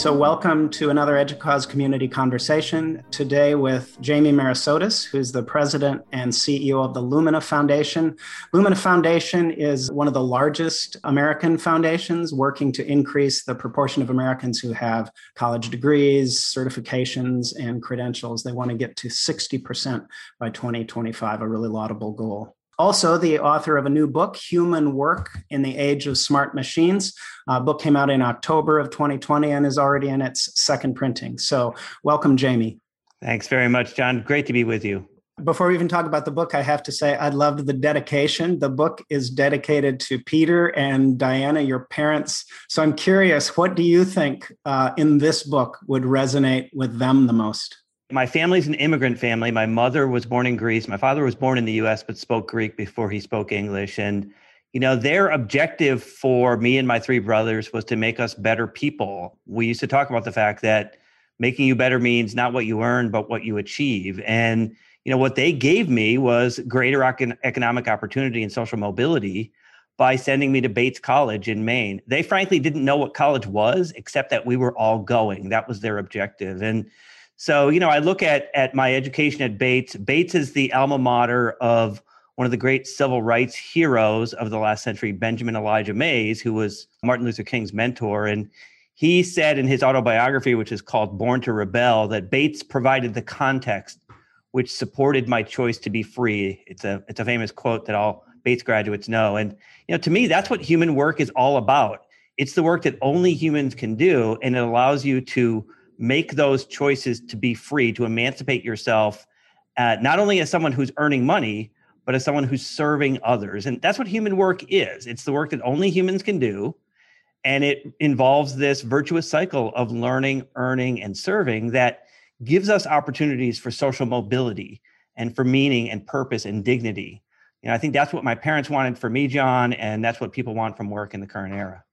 So, welcome to another EDUCAUSE community conversation today with Jamie Merisotis, who's the president and CEO of the Lumina Foundation. Lumina Foundation is one of the largest American foundations working to increase the proportion of Americans who have college degrees, certifications, and credentials. They want to get to 60% by 2025, a really laudable goal also the author of a new book, Human Work in the Age of Smart Machines. Uh, book came out in October of 2020 and is already in its second printing. So, welcome, Jamie. Thanks very much, John. Great to be with you. Before we even talk about the book, I have to say I loved the dedication. The book is dedicated to Peter and Diana, your parents. So I'm curious, what do you think uh, in this book would resonate with them the most? My family's an immigrant family. My mother was born in Greece. My father was born in the US, but spoke Greek before he spoke English. And, you know, their objective for me and my three brothers was to make us better people. We used to talk about the fact that making you better means not what you earn, but what you achieve. And, you know, what they gave me was greater economic opportunity and social mobility by sending me to Bates College in Maine. They frankly didn't know what college was, except that we were all going. That was their objective. And, so, you know, I look at at my education at Bates. Bates is the alma mater of one of the great civil rights heroes of the last century, Benjamin Elijah Mays, who was Martin Luther King's mentor. And he said in his autobiography, which is called Born to Rebel, that Bates provided the context which supported my choice to be free. It's a it's a famous quote that all Bates graduates know. And you know, to me, that's what human work is all about. It's the work that only humans can do, and it allows you to make those choices to be free, to emancipate yourself, uh, not only as someone who's earning money, but as someone who's serving others. And that's what human work is it's the work that only humans can do. And it involves this virtuous cycle of learning, earning, and serving that gives us opportunities for social mobility and for meaning and purpose and dignity. You know, I think that's what my parents wanted for me, John, and that's what people want from work in the current era.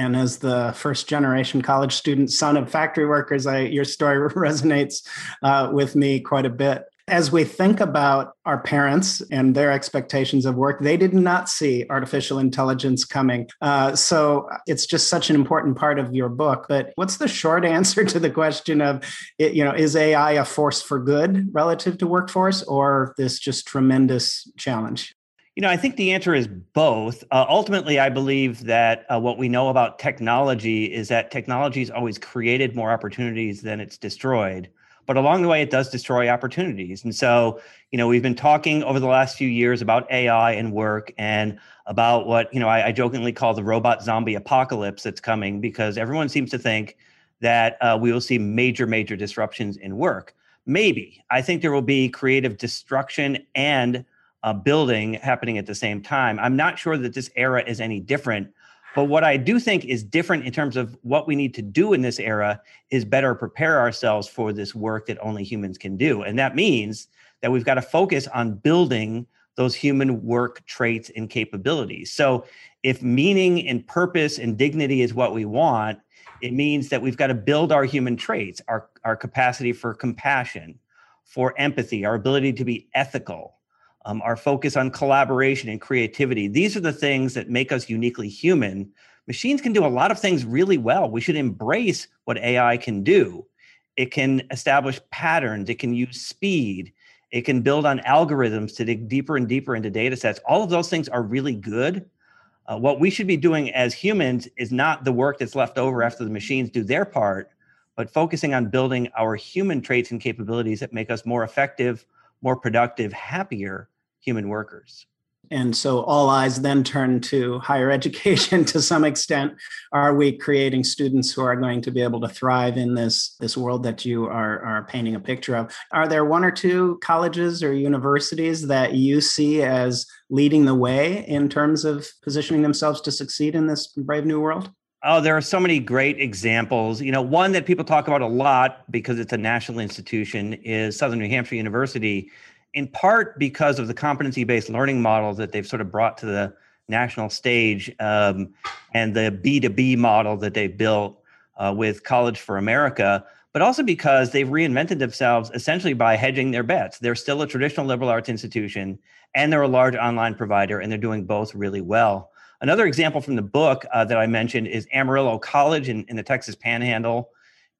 And as the first generation college student, son of factory workers, I, your story resonates uh, with me quite a bit. As we think about our parents and their expectations of work, they did not see artificial intelligence coming. Uh, so it's just such an important part of your book. But what's the short answer to the question of, you know, is AI a force for good relative to workforce or this just tremendous challenge? You know, I think the answer is both. Uh, ultimately, I believe that uh, what we know about technology is that technology has always created more opportunities than it's destroyed. But along the way, it does destroy opportunities. And so, you know, we've been talking over the last few years about AI and work and about what, you know, I, I jokingly call the robot zombie apocalypse that's coming because everyone seems to think that uh, we will see major, major disruptions in work. Maybe. I think there will be creative destruction and uh, building happening at the same time. I'm not sure that this era is any different. But what I do think is different in terms of what we need to do in this era is better prepare ourselves for this work that only humans can do. And that means that we've got to focus on building those human work traits and capabilities. So if meaning and purpose and dignity is what we want, it means that we've got to build our human traits, our, our capacity for compassion, for empathy, our ability to be ethical, um, our focus on collaboration and creativity. These are the things that make us uniquely human. Machines can do a lot of things really well. We should embrace what AI can do. It can establish patterns, it can use speed, it can build on algorithms to dig deeper and deeper into data sets. All of those things are really good. Uh, what we should be doing as humans is not the work that's left over after the machines do their part, but focusing on building our human traits and capabilities that make us more effective, more productive, happier human workers. And so all eyes then turn to higher education to some extent. Are we creating students who are going to be able to thrive in this, this world that you are, are painting a picture of? Are there one or two colleges or universities that you see as leading the way in terms of positioning themselves to succeed in this brave new world? Oh, there are so many great examples. You know, one that people talk about a lot because it's a national institution is Southern New Hampshire University in part because of the competency based learning model that they've sort of brought to the national stage um, and the B2B model that they've built uh, with College for America, but also because they've reinvented themselves essentially by hedging their bets. They're still a traditional liberal arts institution and they're a large online provider, and they're doing both really well. Another example from the book uh, that I mentioned is Amarillo College in, in the Texas Panhandle.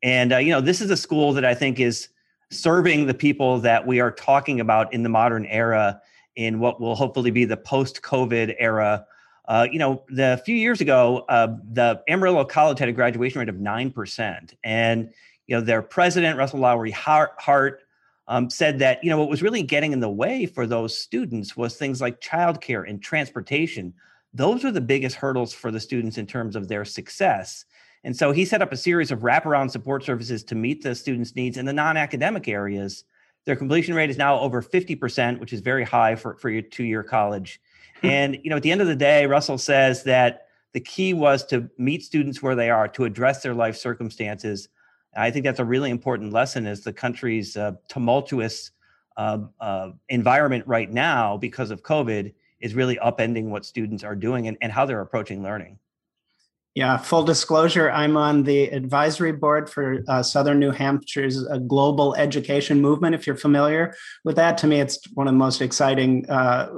And, uh, you know, this is a school that I think is serving the people that we are talking about in the modern era in what will hopefully be the post COVID era. Uh, you know, the few years ago, uh, the Amarillo College had a graduation rate of 9%. And, you know, their president, Russell Lowery Hart, um, said that, you know, what was really getting in the way for those students was things like childcare and transportation. Those were the biggest hurdles for the students in terms of their success. And so he set up a series of wraparound support services to meet the students' needs in the non academic areas. Their completion rate is now over 50%, which is very high for, for your two year college. Hmm. and, you know, at the end of the day, Russell says that the key was to meet students where they are, to address their life circumstances. I think that's a really important lesson as the country's uh, tumultuous uh, uh, environment right now because of COVID is really upending what students are doing and, and how they're approaching learning. Yeah, full disclosure, I'm on the advisory board for uh, Southern New Hampshire's uh, global education movement. If you're familiar with that, to me, it's one of the most exciting uh,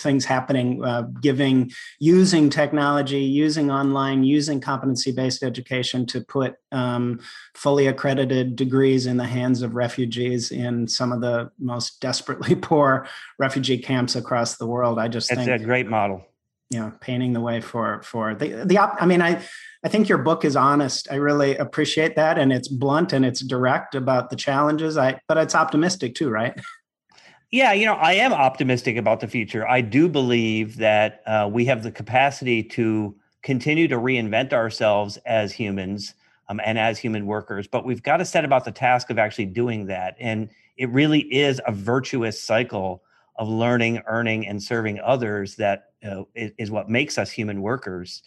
things happening, uh, giving, using technology, using online, using competency based education to put um, fully accredited degrees in the hands of refugees in some of the most desperately poor refugee camps across the world. I just it's think a great model you know painting the way for for the the op- i mean i i think your book is honest. I really appreciate that and it's blunt and it's direct about the challenges. I but it's optimistic too right? Yeah you know i am optimistic about the future. I do believe that uh, we have the capacity to continue to reinvent ourselves as humans um, and as human workers but we've got to set about the task of actually doing that and it really is a virtuous cycle of learning, earning, and serving others that uh, is, what makes us human workers.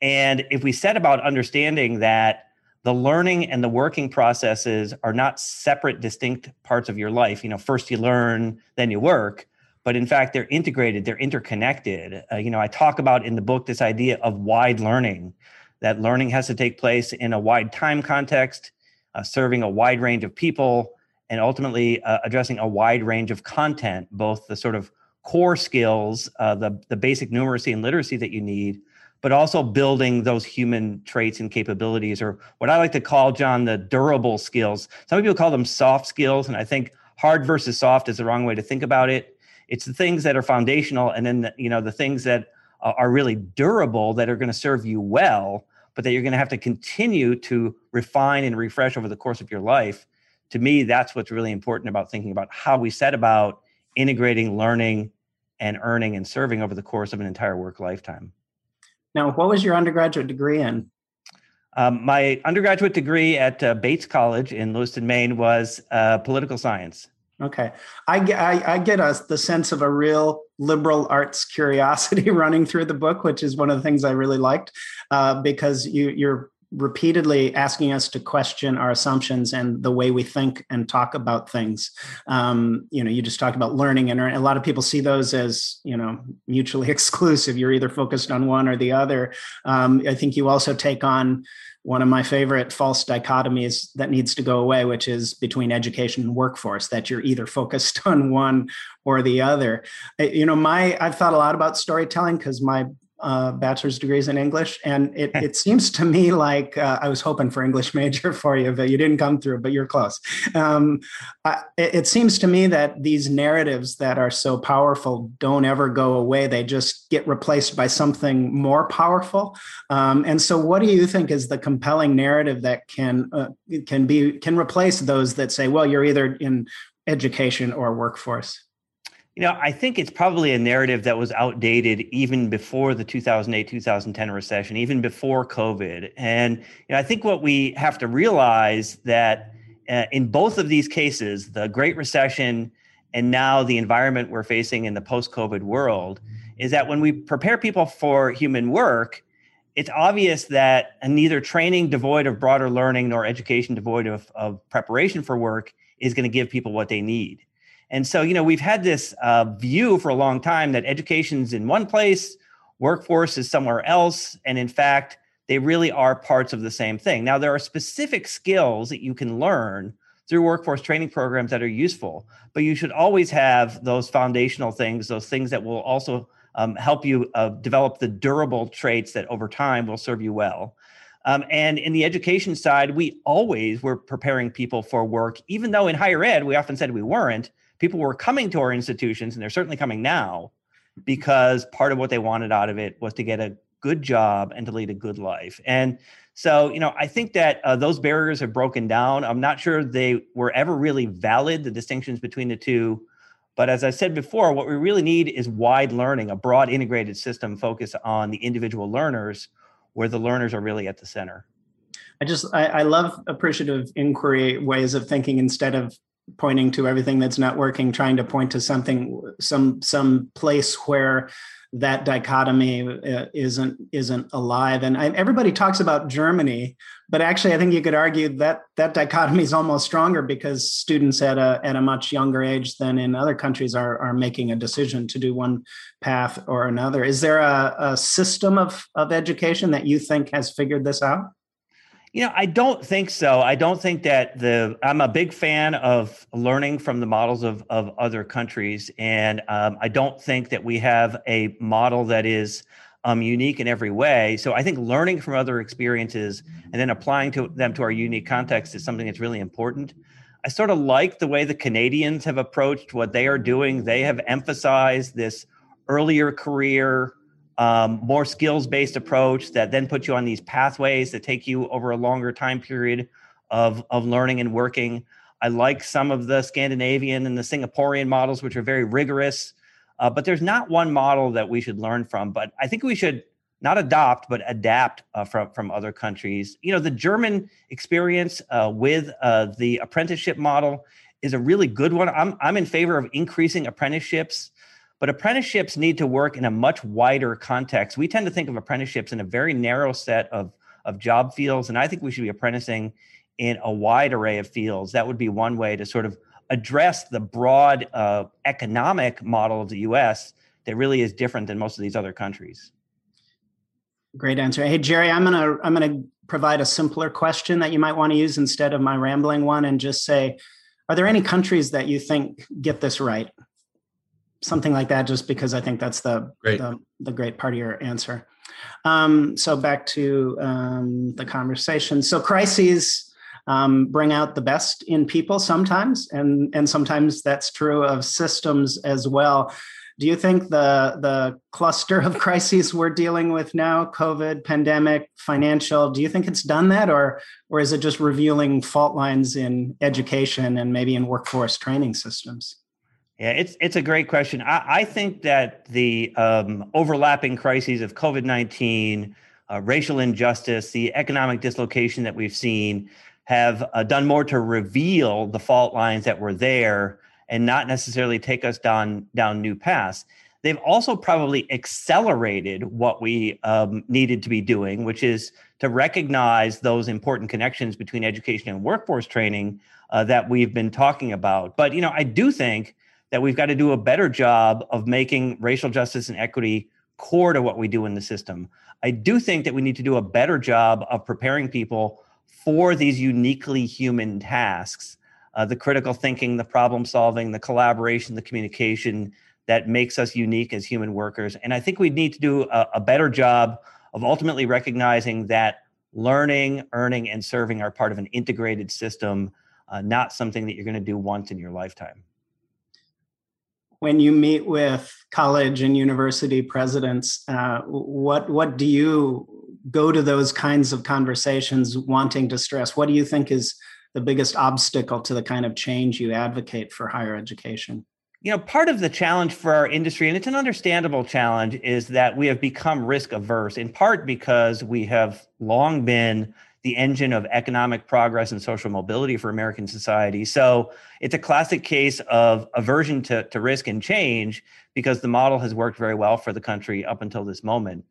And if we set about understanding that the learning and the working processes are not separate, distinct parts of your life, you know, first you learn, then you work, but in fact they're integrated, they're interconnected. Uh, you know, I talk about in the book this idea of wide learning, that learning has to take place in a wide time context, uh, serving a wide range of people, and ultimately uh, addressing a wide range of content, both the sort of core skills, uh, the, the basic numeracy and literacy that you need, but also building those human traits and capabilities, or what I like to call, John, the durable skills. Some people call them soft skills, and I think hard versus soft is the wrong way to think about it. It's the things that are foundational, and then the, you know the things that uh, are really durable that are going to serve you well, but that you're going to have to continue to refine and refresh over the course of your life to me, that's what's really important about thinking about how we set about integrating learning and earning and serving over the course of an entire work lifetime. Now, what was your undergraduate degree in? Um, my undergraduate degree at uh, Bates College in Lewiston, Maine was uh, political science. Okay. I, I, I get a, the sense of a real liberal arts curiosity running through the book, which is one of the things I really liked uh, because you, you're repeatedly asking us to question our assumptions and the way we think and talk about things. Um, you know, you just talked about learning, and a lot of people see those as you know mutually exclusive. You're either focused on one or the other. Um, I think you also take on one of my favorite false dichotomies that needs to go away, which is between education and workforce, that you're either focused on one or the other. You know, my I've thought a lot about storytelling because my uh, bachelor's degrees in English, and it, it seems to me like uh, I was hoping for English major for you, but you didn't come through. But you're close. Um, I, it, seems to me that these narratives that are so powerful don't ever go away; they just get replaced by something more powerful. Um, and so, what do you think is the compelling narrative that can uh, can be can replace those that say, "Well, you're either in education or workforce"? You know, I think it's probably a narrative that was outdated even before the 2008 2010 recession, even before COVID. And you know, I think what we have to realize that uh, in both of these cases, the Great Recession and now the environment we're facing in the post COVID world, is that when we prepare people for human work, it's obvious that neither training devoid of broader learning nor education devoid of, of preparation for work is going to give people what they need. And so, you know, we've had this uh, view for a long time that education's in one place, workforce is somewhere else. And in fact, they really are parts of the same thing. Now, there are specific skills that you can learn through workforce training programs that are useful, but you should always have those foundational things, those things that will also um, help you uh, develop the durable traits that over time will serve you well. Um, and in the education side, we always were preparing people for work, even though in higher ed, we often said we weren't. People were coming to our institutions, and they're certainly coming now because part of what they wanted out of it was to get a good job and to lead a good life. And so, you know, I think that uh, those barriers have broken down. I'm not sure they were ever really valid, the distinctions between the two. But as I said before, what we really need is wide learning, a broad integrated system focused on the individual learners where the learners are really at the center. I just I, I love appreciative inquiry ways of thinking instead of pointing to everything that's not working, trying to point to something some some place where that dichotomy uh, isn't isn't alive. And I, everybody talks about germany but actually i think you could argue that that dichotomy is almost stronger because students at a at a much younger age than in other countries are are making a decision to do one path or another. Is there a, a system of of education that you think has figured this out you know, I don't think so. I don't think that the. I'm a big fan of learning from the models of of other countries, and um, I don't think that we have a model that is um, unique in every way. So I think learning from other experiences and then applying to them to our unique context is something that's really important. I sort of like the way the Canadians have approached what they are doing. They have emphasized this earlier career um, more skills based approach that then puts you on these pathways that take you over a longer time period of, of learning and working. I like some of the Scandinavian and the Singaporean models, which are very rigorous, uh, but there's not one model that we should learn from. But I think we should not adopt, but adapt uh, from, from other countries. You know, the German experience uh, with uh, the apprenticeship model is a really good one. I'm, I'm in favor of increasing apprenticeships but apprenticeships need to work in a much wider context. We tend to think of apprenticeships in a very narrow set of, of job fields, and I think we should be apprenticing in a wide array of fields. That would be one way to sort of address the broad uh, economic model of the US that really is different than most of these other countries. Great answer. Hey Jerry, I'm gonna I'm gonna provide a simpler question that you might want to use instead of my rambling one, and just say, are there any countries that you think get this right? Something like that, just because I think that's the great. the, the great part of your answer. Um, so back to um, the conversation. So crises um, bring out the best in people sometimes, and and sometimes that's true of systems as well. Do you think the the cluster of crises we're dealing with now, COVID, pandemic, financial, do you think it's done that, or or is it just revealing fault lines in education and maybe in workforce training systems? Yeah, it's it's a great question. I, I think that the um, overlapping crises of COVID nineteen, uh, racial injustice, the economic dislocation that we've seen, have uh, done more to reveal the fault lines that were there and not necessarily take us down down new paths. They've also probably accelerated what we um, needed to be doing, which is to recognize those important connections between education and workforce training uh, that we've been talking about. But you know, I do think that we've got to do a better job of making racial justice and equity core to what we do in the system. I do think that we need to do a better job of preparing people for these uniquely human tasks uh, the critical thinking, the problem solving, the collaboration, the communication that makes us unique as human workers. And I think we need to do a, a better job of ultimately recognizing that learning, earning, and serving are part of an integrated system, uh, not something that you're going to do once in your lifetime when you meet with college and university presidents, uh, what what do you go to those kinds of conversations wanting to stress? What do you think is the biggest obstacle to the kind of change you advocate for higher education? You know, part of the challenge for our industry, and it's an understandable challenge, is that we have become risk averse, in part because we have long been the engine of economic progress and social mobility for American society. So it's a classic case of aversion to, to risk and change because the model has worked very well for the country up until this moment.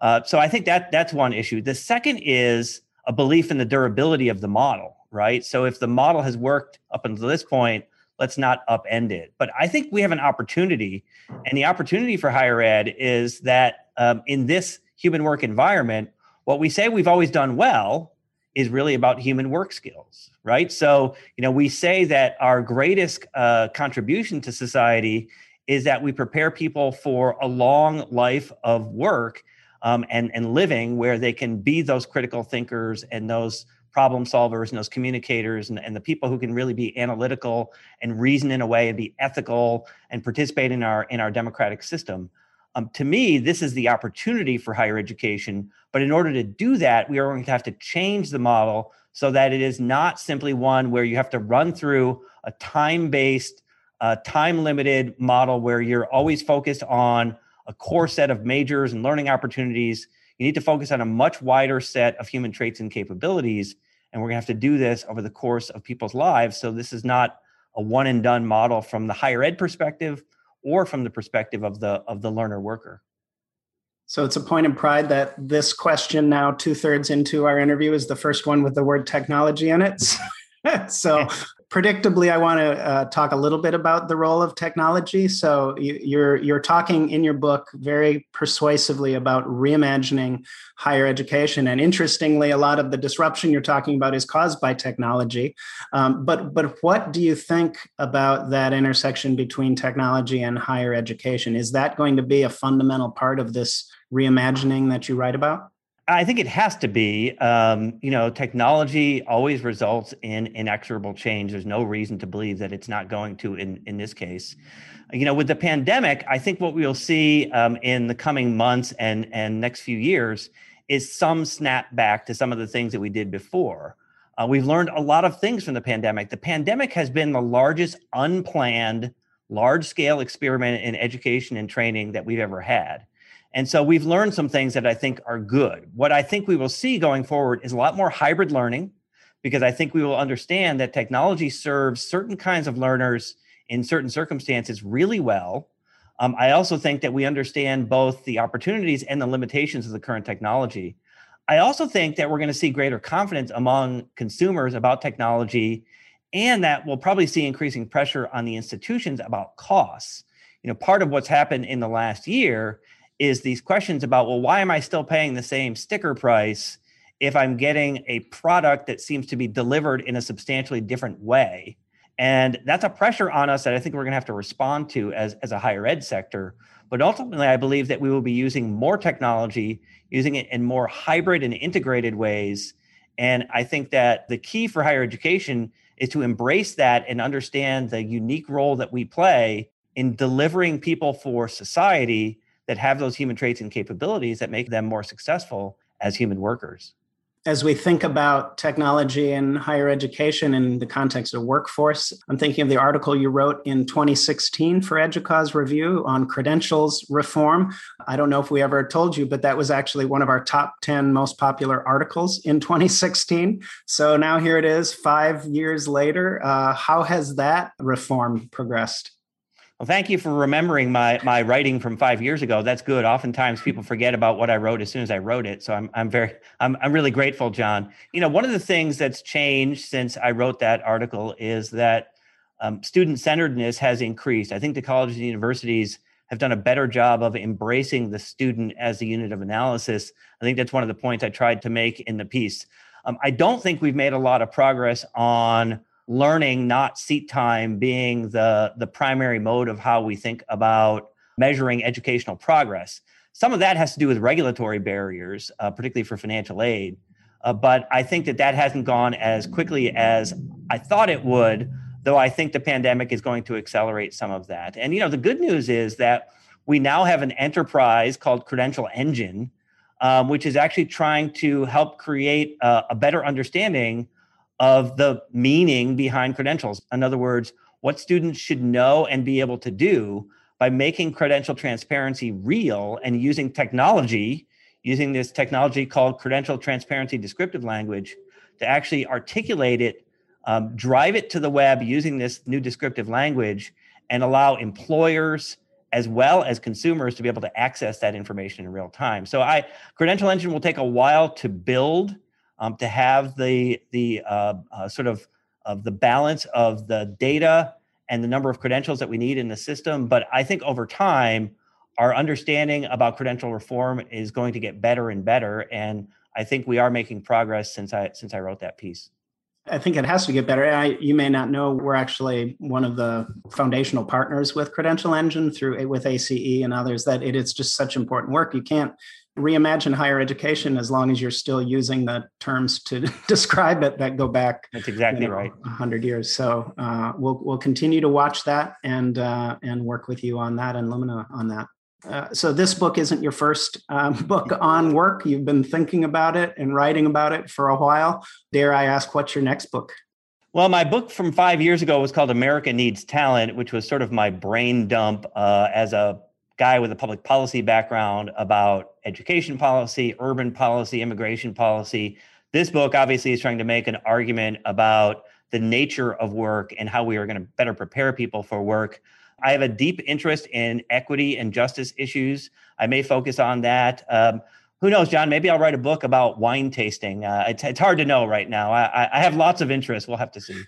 Uh, so I think that that's one issue. The second is a belief in the durability of the model, right? So if the model has worked up until this point, let's not upend it. But I think we have an opportunity, and the opportunity for higher ed is that um, in this human work environment, what we say we've always done well is really about human work skills, right? So, you know, we say that our greatest uh, contribution to society is that we prepare people for a long life of work um, and, and living where they can be those critical thinkers and those problem solvers and those communicators and, and the people who can really be analytical and reason in a way and be ethical and participate in our in our democratic system. Um, to me, this is the opportunity for higher education. But in order to do that, we are going to have to change the model so that it is not simply one where you have to run through a time based, uh, time limited model where you're always focused on a core set of majors and learning opportunities you need to focus on a much wider set of human traits and capabilities. And we're going to have to do this over the course of people's lives. So this is not a one and done model from the higher ed perspective or from the perspective of the of the learner worker. So it's a point of pride that this question now two thirds into our interview is the first one with the word technology in it. so predictably, I want to uh, talk a little bit about the role of technology. So you, you're you're talking in your book very persuasively about reimagining higher education, and interestingly, a lot of the disruption you're talking about is caused by technology. Um, but but what do you think about that intersection between technology and higher education? Is that going to be a fundamental part of this reimagining that you write about? I think it has to be. Um, you know, technology always results in inexorable change. There's no reason to believe that it's not going to in, in this case. You know, with the pandemic, I think what we'll see um, in the coming months and, and next few years is some snap back to some of the things that we did before. Uh, we've learned a lot of things from the pandemic. The pandemic has been the largest unplanned, large scale experiment in education and training that we've ever had. And so we've learned some things that I think are good. What I think we will see going forward is a lot more hybrid learning because I think we will understand that technology serves certain kinds of learners in certain circumstances really well. Um, I also think that we understand both the opportunities and the limitations of the current technology. I also think that we're going to see greater confidence among consumers about technology, and that we'll probably see increasing pressure on the institutions about costs. You know, part of what's happened in the last year is these questions about well why am i still paying the same sticker price if i'm getting a product that seems to be delivered in a substantially different way? And that's a pressure on us that i think we're going to have to respond to as, as a higher ed sector. But ultimately i believe that we will be using more technology using it in more hybrid and integrated ways. And i think that the key for higher education is to embrace that and understand the unique role that we play in delivering people for society that have those human traits and capabilities that make them more successful as human workers. As we think about technology and higher education in the context of workforce, I'm thinking of the article you wrote in 2016 for EDUCAUSE Review on credentials reform. I don't know if we ever told you, but that was actually one of our top 10 most popular articles in 2016. So now here it is, five years later. Uh, how has that reform progressed? Well, thank you for remembering my my writing from five years ago. That's good. Oftentimes people forget about what I wrote as soon as I wrote it. So I'm I'm very I'm I'm really grateful, John. You know, one of the things that's changed since I wrote that article is that um, student centeredness has increased. I think the colleges and universities have done a better job of embracing the student as the unit of analysis. I think that's one of the points I tried to make in the piece. Um, I don't think we've made a lot of progress on learning, not seat time, being the, the primary mode of how we think about measuring educational progress. Some of that has to do with regulatory barriers, uh, particularly for financial aid. Uh, but I think that that hasn't gone as quickly as I thought it would, though I think the pandemic is going to accelerate some of that. And, you know, the good news is that we now have an enterprise called Credential Engine, um, which is actually trying to help create a, a better understanding of the meaning behind credentials. In other words, what students should know and be able to do by making credential transparency real and using technology, using this technology called credential transparency descriptive language to actually articulate it, um, drive it to the web using this new descriptive language, and allow employers as well as consumers to be able to access that information in real time. So I credential engine will take a while to build um, to have the the uh, uh, sort of of the balance of the data and the number of credentials that we need in the system. But I think over time, our understanding about credential reform is going to get better and better. And I think we are making progress since I since I wrote that piece. I think it has to get better. I, you may not know we're actually one of the foundational partners with Credential Engine through with ACE and others. That it is just such important work. You can't reimagine higher education as long as you're still using the terms to describe it that go back. That's exactly you know, right. hundred years. So uh, we'll we'll continue to watch that and uh, and work with you on that and Lumina on that. Uh, so this book isn't your first um, book on work. You've been thinking about it and writing about it for a while. Dare I ask, what's your next book? Well, my book from five years ago was called America Needs Talent, which was sort of my brain dump uh, as a guy with a public policy background about education policy, urban policy, immigration policy. This book obviously is trying to make an argument about the nature of work and how we are going to better prepare people for work. I have a deep interest in equity and justice issues. I may focus on that. Um, who knows, John? Maybe I'll write a book about wine tasting. Uh, it's, it's, hard to know right now. I, I have lots of interest. We'll have to see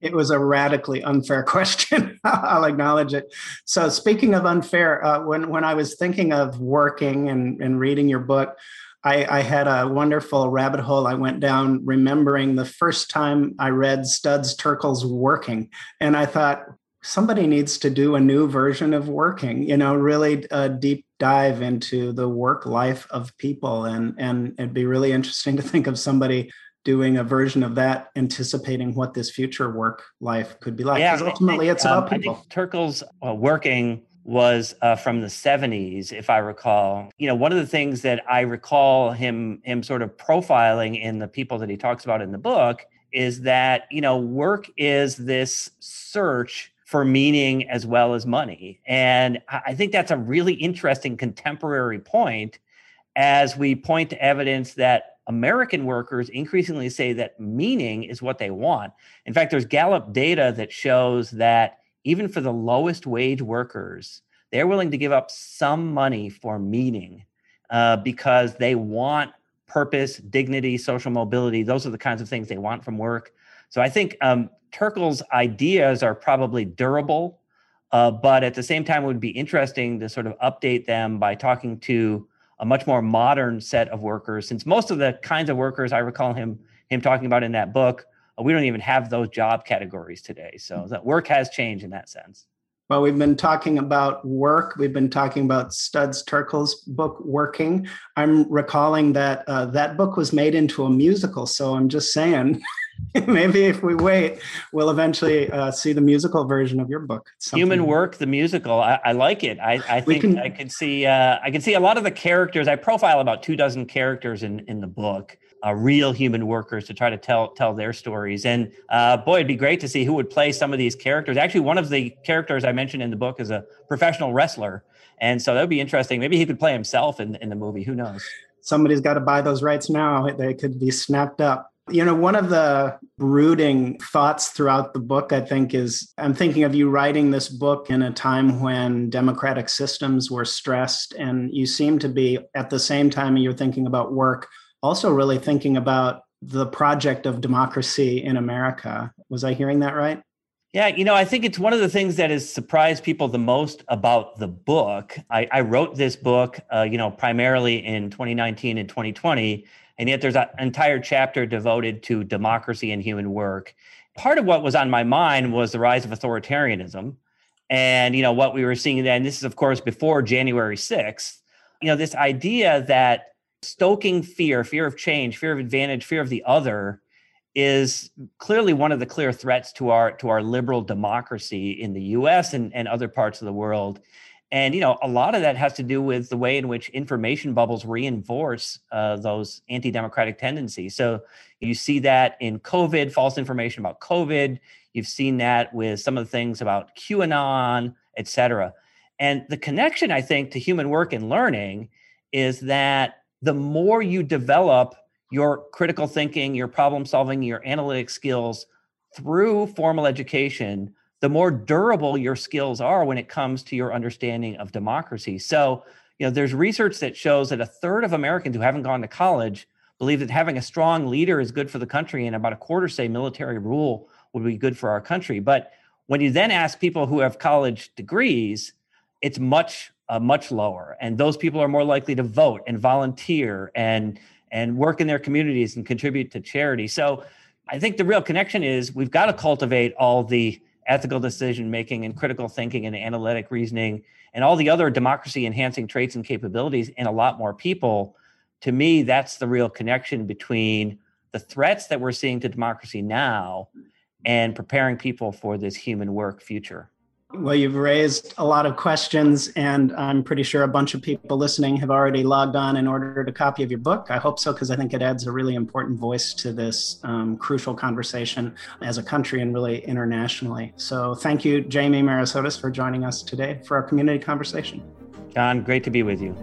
it was a radically unfair question. I'll acknowledge it. So, speaking of unfair, uh, when when I was thinking of working and, and reading your book, I, I, had a wonderful rabbit hole I went down, remembering the first time I read Studs Terkel's Working, and I thought somebody needs to do a new version of Working. You know, really a deep dive into the work life of people, and and it'd be really interesting to think of somebody doing a version of that, anticipating what this future work life could be like. Yeah, ultimately, think, it's about um, people. I think Terkel's uh, working was uh, from the 70s, if I recall. You know, one of the things that I recall him him sort of profiling in the people that he talks about in the book is that you know work is this search for meaning as well as money, and I think that's a really interesting contemporary point as we point to evidence that American workers increasingly say that meaning is what they want. In fact, there's Gallup data that shows that even for the lowest wage workers, they're willing to give up some money for meaning uh, because they want purpose, dignity, social mobility. Those are the kinds of things they want from work. So I think um, Terkel's ideas are probably durable, uh, but at the same time, it would be interesting to sort of update them by talking to a much more modern set of workers since most of the kinds of workers i recall him him talking about in that book uh, we don't even have those job categories today so hmm. that work has changed in that sense well, we've been talking about work. We've been talking about Studs Terkel's book, Working. I'm recalling that uh, that book was made into a musical. So I'm just saying, maybe if we wait, we'll eventually uh, see the musical version of your book. Human Work, the musical. I, I like it. I, I think can, I can see. Uh, I can see a lot of the characters. I profile about two dozen characters in in the book uh, real human workers to try to tell tell their stories. And uh, boy, it'd be great to see who would play some of these characters. Actually, one of the characters I mentioned in the book is a professional wrestler, and so that would be interesting. Maybe he could play himself in in the movie. Who knows? Somebody's got to buy those rights now. They could be snapped up. You know, one of the brooding thoughts throughout the book, I think, is I'm thinking of you writing this book in a time when democratic systems were stressed, and you seem to be at the same time you're thinking about work also really thinking about the project of democracy in America. Was I hearing that right? Yeah, you know, I think it's one of the things that has surprised people the most about the book. I, I wrote this book, uh, you know, primarily in 2019 and 2020, and yet there's an entire chapter devoted to democracy and human work. Part of what was on my mind was the rise of authoritarianism, and you know what we were seeing then. This is, of course, before January 6th. You know, this idea that stoking fear, fear of change, fear of advantage, fear of the other is clearly one of the clear threats to our to our liberal democracy in the US and, and other parts of the world. And you know, a lot of that has to do with the way in which information bubbles reinforce uh, those anti-democratic tendencies. So you see that in COVID, false information about COVID. You've seen that with some of the things about QAnon, et cetera. And the connection, I think, to human work and learning is that the more you develop your critical thinking, your problem solving, your analytic skills through formal education, the more durable your skills are when it comes to your understanding of democracy. So, you know, there's research that shows that a third of Americans who haven't gone to college believe that having a strong leader is good for the country, and about a quarter say military rule would be good for our country. But when you then ask people who have college degrees, it's much uh, much lower, and those people are more likely to vote and volunteer and and work in their communities and contribute to charity. So, I think the real connection is we've got to cultivate all the ethical decision making and critical thinking and analytic reasoning and all the other democracy enhancing traits and capabilities in a lot more people, to me, that's the real connection between the threats that we're seeing to democracy now and preparing people for this human work future. Well, you've raised a lot of questions, and I'm pretty sure a bunch of people listening have already logged on and ordered a copy of your book. I hope so, because I think it adds a really important voice to this um, crucial conversation as a country and really internationally. So, thank you, Jamie Merisotis, for joining us today for our community conversation. John, great to be with you.